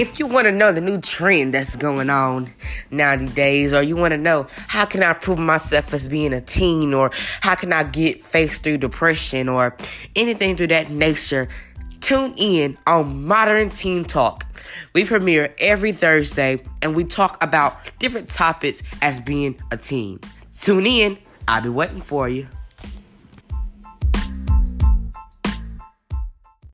If you want to know the new trend that's going on nowadays, or you want to know how can I prove myself as being a teen, or how can I get faced through depression, or anything through that nature, tune in on Modern Teen Talk. We premiere every Thursday and we talk about different topics as being a teen. Tune in, I'll be waiting for you.